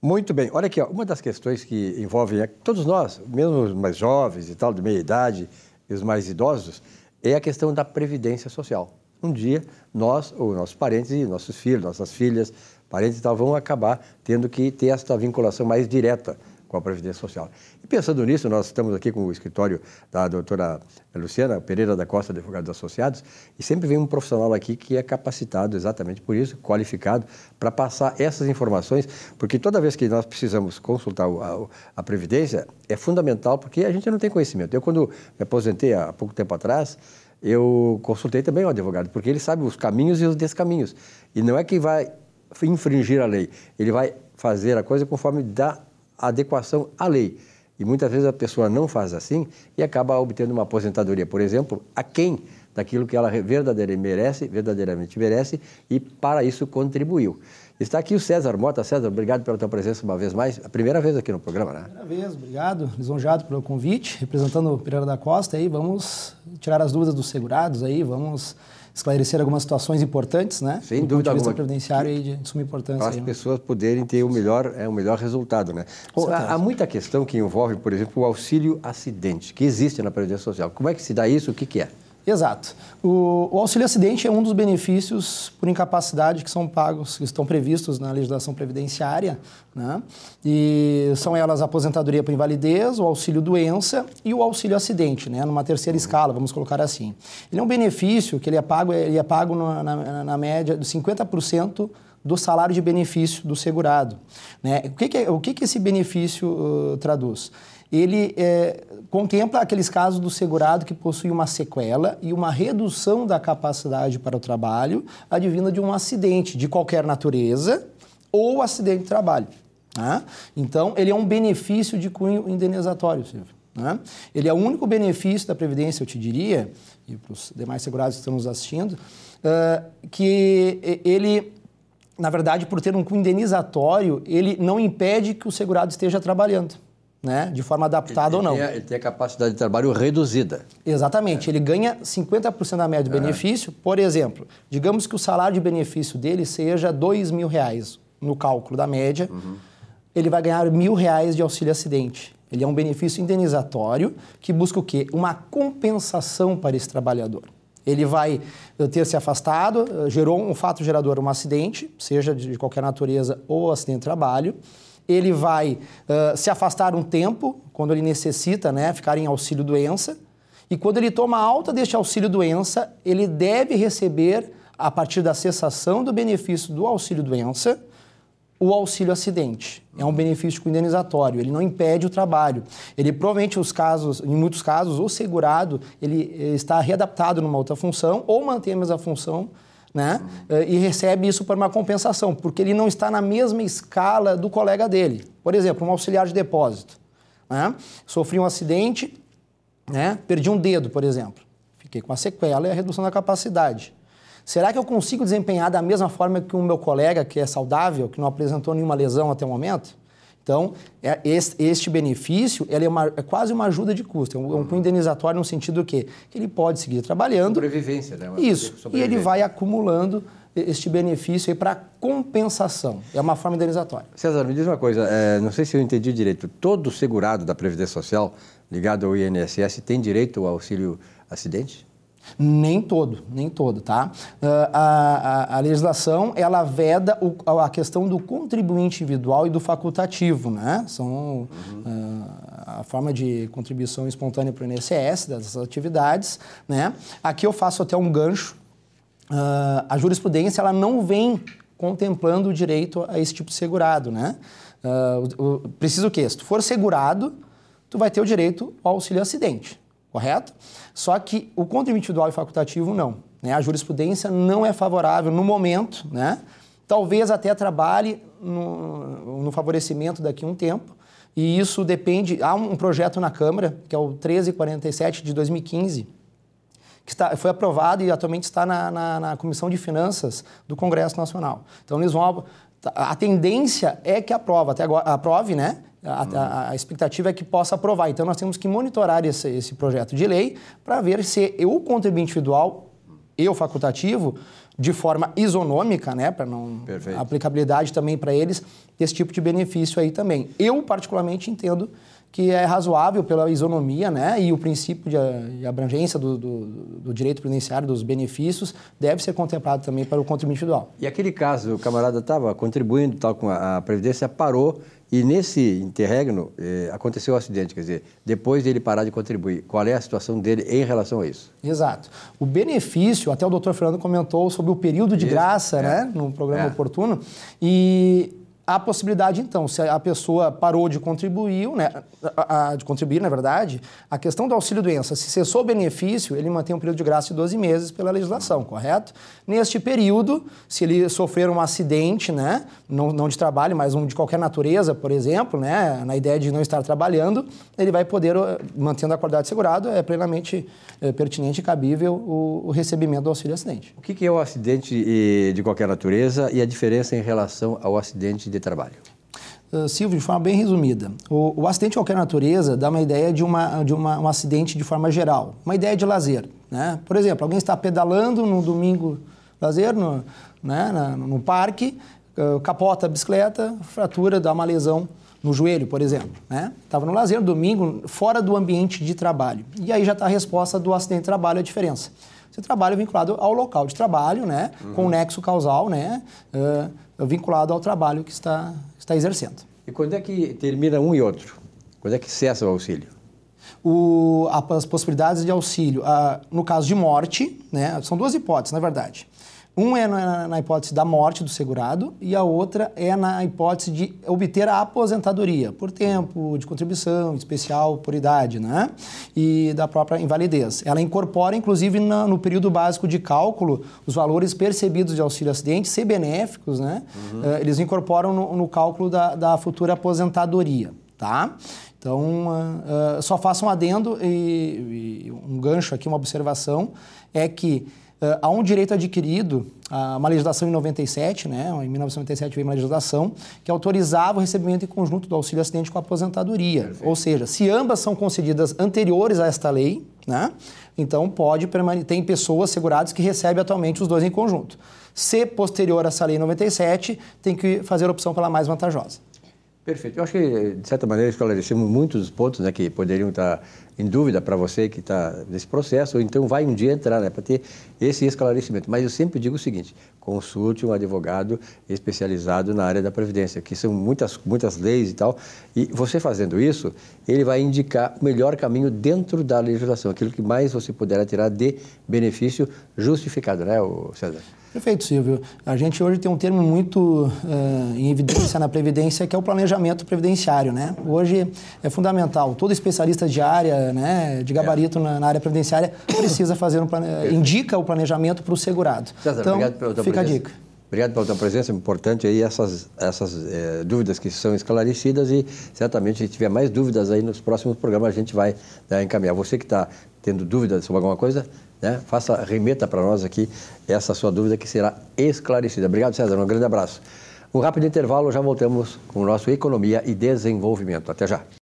Muito bem. Olha aqui, ó, uma das questões que envolve todos nós, mesmo os mais jovens e tal, de meia idade, e os mais idosos, é a questão da previdência social. Um dia, nós, ou nossos parentes, e nossos filhos, nossas filhas, parentes e tal, vão acabar tendo que ter essa vinculação mais direta com a Previdência Social. E pensando nisso, nós estamos aqui com o escritório da doutora Luciana Pereira da Costa, Advogados Associados, e sempre vem um profissional aqui que é capacitado exatamente por isso, qualificado, para passar essas informações, porque toda vez que nós precisamos consultar a, a Previdência, é fundamental, porque a gente não tem conhecimento. Eu, quando me aposentei há pouco tempo atrás, eu consultei também o advogado, porque ele sabe os caminhos e os descaminhos. E não é que vai infringir a lei, ele vai fazer a coisa conforme dá adequação à lei. E muitas vezes a pessoa não faz assim e acaba obtendo uma aposentadoria, por exemplo, a quem daquilo que ela verdadeiramente merece, verdadeiramente merece e para isso contribuiu. Está aqui o César Mota. César, obrigado pela tua presença uma vez mais. A primeira vez aqui no programa, né? Primeira vez, obrigado. Lisonjado pelo convite. Representando o Pereira da Costa aí, vamos tirar as dúvidas dos segurados aí, vamos esclarecer algumas situações importantes, né? Sem do dúvida alguma. previdenciário e de suma importância. Para as aí, né? pessoas né? poderem ter o melhor, é, o melhor resultado, né? Bom, há, há, muita questão que envolve, por exemplo, o auxílio acidente, que existe na Previdência Social. Como é que se dá isso? O que, que é? Exato. O, o, auxílio acidente é um dos benefícios por incapacidade que são pagos, que estão previstos na legislação previdenciária, né? E são elas a aposentadoria por invalidez, o auxílio doença e o auxílio acidente, né? Numa terceira escala, vamos colocar assim. Ele é um benefício que ele é pago, ele é pago na, na, na média de 50% do salário de benefício do segurado. Né? O, que, que, o que, que esse benefício uh, traduz? Ele é, contempla aqueles casos do segurado que possui uma sequela e uma redução da capacidade para o trabalho advinda de um acidente de qualquer natureza ou acidente de trabalho. Né? Então, ele é um benefício de cunho indenizatório, Silvio. Né? Ele é o único benefício da Previdência, eu te diria, e para os demais segurados que estão nos assistindo, uh, que ele, na verdade, por ter um cunho indenizatório, ele não impede que o segurado esteja trabalhando né, de forma adaptada ele, ou não. Tem a, ele tem a capacidade de trabalho reduzida. Exatamente. É. Ele ganha 50% da média de é. benefício. Por exemplo, digamos que o salário de benefício dele seja dois mil reais no cálculo da média. Uhum. Ele vai ganhar mil reais de auxílio acidente. Ele é um benefício indenizatório que busca o quê? Uma compensação para esse trabalhador. Ele vai ter se afastado, eh, gerou um fato gerador, um acidente, seja de qualquer natureza ou acidente de trabalho. Ele vai uh, se afastar um tempo, quando ele necessita né, ficar em auxílio-doença, e quando ele toma alta deste auxílio-doença, ele deve receber, a partir da cessação do benefício do auxílio-doença, o auxílio acidente. É um benefício indenizatório, ele não impede o trabalho. Ele provavelmente os casos, em muitos casos, o segurado, ele eh, está readaptado numa outra função ou mantém a mesma função né? E recebe isso por uma compensação, porque ele não está na mesma escala do colega dele. Por exemplo, um auxiliar de depósito. Né? Sofri um acidente, né? perdi um dedo, por exemplo. Fiquei com a sequela e a redução da capacidade. Será que eu consigo desempenhar da mesma forma que o meu colega, que é saudável, que não apresentou nenhuma lesão até o momento? Então, é, este, benefício é, uma, é, quase uma ajuda de custo, é um, um indenizatório no sentido que, que ele pode seguir trabalhando. Sobrevivência, né? Uma Isso. E ele vai acumulando este benefício para compensação. É uma forma indenizatória. César, me diz uma coisa, é, não sei se eu entendi direito. Todo segurado da Previdência Social ligado ao INSS tem direito ao auxílio acidente? Nem todo, nem todo, tá? Uh, a, a, a, legislação, ela veda o, a questão do contribuinte individual e do facultativo, né? São uhum. uh, a forma de contribuição espontânea para o INSS, dessas atividades, né? Aqui eu faço até um gancho. Uh, a jurisprudência, ela não vem contemplando o direito a esse tipo de segurado, né? Uh, o, o, o quê? Se tu for segurado, tu vai ter o direito ao auxílio acidente correto? Só que o contra individual e facultativo não. Né? A jurisprudência não é favorável no momento, né? talvez até trabalhe no, no favorecimento daqui a um tempo, e isso depende. Há um projeto na Câmara, que é o 1347 de 2015, que está, foi aprovado e atualmente está na, na, na Comissão de Finanças do Congresso Nacional. Então, eles vão. A tendência é que aprova, até agora, aprove, né? A, a, a, expectativa é que possa aprovar. Então, nós temos que monitorar esse, esse projeto de lei para ver se o contribuinte individual e o facultativo de forma isonômica, né, para não Perfeito. aplicabilidade também para eles esse tipo de benefício aí também. Eu particularmente entendo que é razoável pela isonomia né, e o princípio de, abrangência do, do, do, direito previdenciário, dos benefícios, deve ser contemplado também para o contribuinte individual. E aquele caso, o camarada estava contribuindo tal com a, a Previdência, parou e nesse interregno eh, aconteceu o um acidente, quer dizer, depois dele parar de contribuir, qual é a situação dele em relação a isso? Exato. O benefício, até o doutor Fernando comentou sobre o período de isso, graça, é. né, no programa é. oportuno, e a possibilidade, então, se a pessoa parou de contribuir, né, a, a, de contribuir, na verdade, a questão do auxílio-doença, se cessou o benefício, ele mantém um período de graça de 12 meses pela legislação, correto? Neste período, se ele sofrer um acidente, né, não, não de trabalho, mas um de qualquer natureza, por exemplo, né, na ideia de não estar trabalhando, ele vai poder, mantendo a qualidade segurado, é plenamente é, pertinente e cabível o, o, recebimento do auxílio-acidente. O que, que é o acidente de qualquer natureza e a diferença em relação ao acidente de de trabalho? Uh, Silvio, de forma bem resumida, o, o, acidente de qualquer natureza dá uma ideia de, uma, de uma, um acidente de forma geral, uma ideia de lazer. Né? Por exemplo, alguém está pedalando no domingo, lazer, no, né, na, no parque, uh, capota a bicicleta, fratura, dá uma lesão no joelho, por exemplo. Estava né? no lazer, no domingo, fora do ambiente de trabalho. E aí já está a resposta do acidente de trabalho, a diferença. Você trabalha vinculado ao local de trabalho, né? Uhum. com o nexo causal, né? Uh, vinculado ao trabalho que está, está exercendo. E quando é que termina um e outro? Quando é que cessa o auxílio? O, as possibilidades de auxílio, ah, no caso de morte, né, são duas hipóteses, na verdade. Um é na, na, hipótese da morte do segurado e a outra é na hipótese de obter a aposentadoria por tempo de contribuição especial por idade, né? E da própria invalidez. Ela incorpora, inclusive, na, no período básico de cálculo, os valores percebidos de auxílio acidente, ser benéficos, né? Uhum. Uh, eles incorporam no, no cálculo da, da, futura aposentadoria, tá? Então, uh, uh, só faço um adendo e, e um gancho aqui, uma observação, é que Uh, há um direito adquirido, uh, uma legislação em 97, né, em 1997 veio uma legislação que autorizava o recebimento em conjunto do auxílio acidente com a aposentadoria. Perfeito. Ou seja, se ambas são concedidas anteriores a esta lei, né, então pode permanecer, tem pessoas seguradas que recebem atualmente os dois em conjunto. Se posterior a essa lei 97, tem que fazer a opção pela mais vantajosa. Perfeito. Eu acho que, de certa maneira, esclarecemos muitos pontos né, que poderiam estar em dúvida para você que está nesse processo, ou então vai um dia entrar né, para ter esse esclarecimento. Mas eu sempre digo o seguinte: consulte um advogado especializado na área da Previdência, que são muitas, muitas leis e tal. E você fazendo isso, ele vai indicar o melhor caminho dentro da legislação, aquilo que mais você puder tirar de benefício justificado, né, César? Perfeito, Silvio. A gente hoje tem um termo muito uh, em evidência na Previdência, que é o planejamento previdenciário. Né? Hoje é fundamental. Todo especialista de área, né, de gabarito é. na, na, área previdenciária, precisa fazer um plane... indica o planejamento para o segurado. César, então, obrigado pela tua fica presença. a dica. Obrigado pela tua presença, é importante aí essas, essas é, dúvidas que são esclarecidas e certamente se tiver mais dúvidas aí nos próximos programas a gente vai né, encaminhar. Você que está tendo dúvidas sobre alguma coisa, né? Faça, remeta para nós aqui essa sua dúvida que será esclarecida. Obrigado, César. Um grande abraço. Um rápido intervalo, já voltamos com o nosso Economia e Desenvolvimento. Até já.